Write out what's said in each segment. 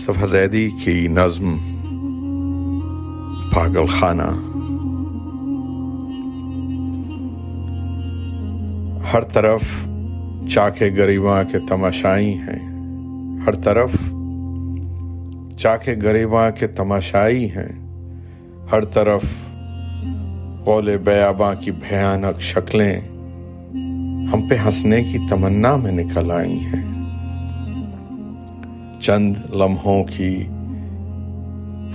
مصطفیٰ زیدی کی نظم پاگل خانہ۔ ہر طرف چاکے غریباں کے تماشائی ہیں۔ ہر طرف چاکے غریباں کے تماشائی ہیں۔ ہر طرف قول بیاباں کی بھیانک شکلیں ہم پہ ہنسنے کی تمنا میں نکل آئی ہیں۔ چند لمحوں کی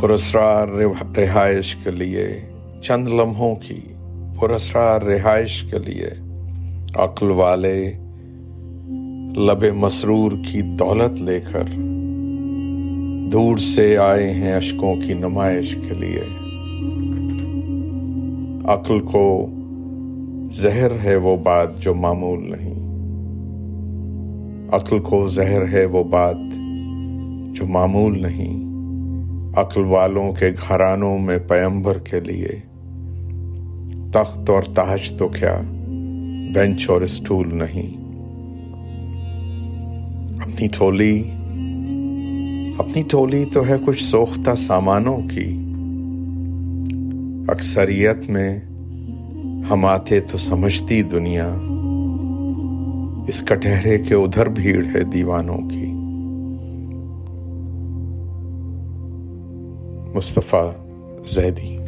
پرسرار رہائش کے لیے، چند لمحوں کی پرسرار رہائش کے لیے عقل والے لب مسرور کی دولت لے کر دور سے آئے ہیں اشکوں کی نمائش کے لیے۔ عقل کو زہر ہے وہ بات جو معمول نہیں۔ عقل کو زہر ہے وہ بات جو معمول نہیں، عقل والوں کے گھرانوں میں پیمبر کے لیے۔ تخت اور تاج تو کیا، بینچ اور اسٹول نہیں۔ اپنی ٹولی اپنی ٹولی تو ہے کچھ سوختہ سامانوں کی۔ اکثریت میں ہم آتے تو سمجھتی دنیا، اس کٹہرے کے ادھر بھیڑ ہے دیوانوں کی۔ مصطفیٰ زیدی۔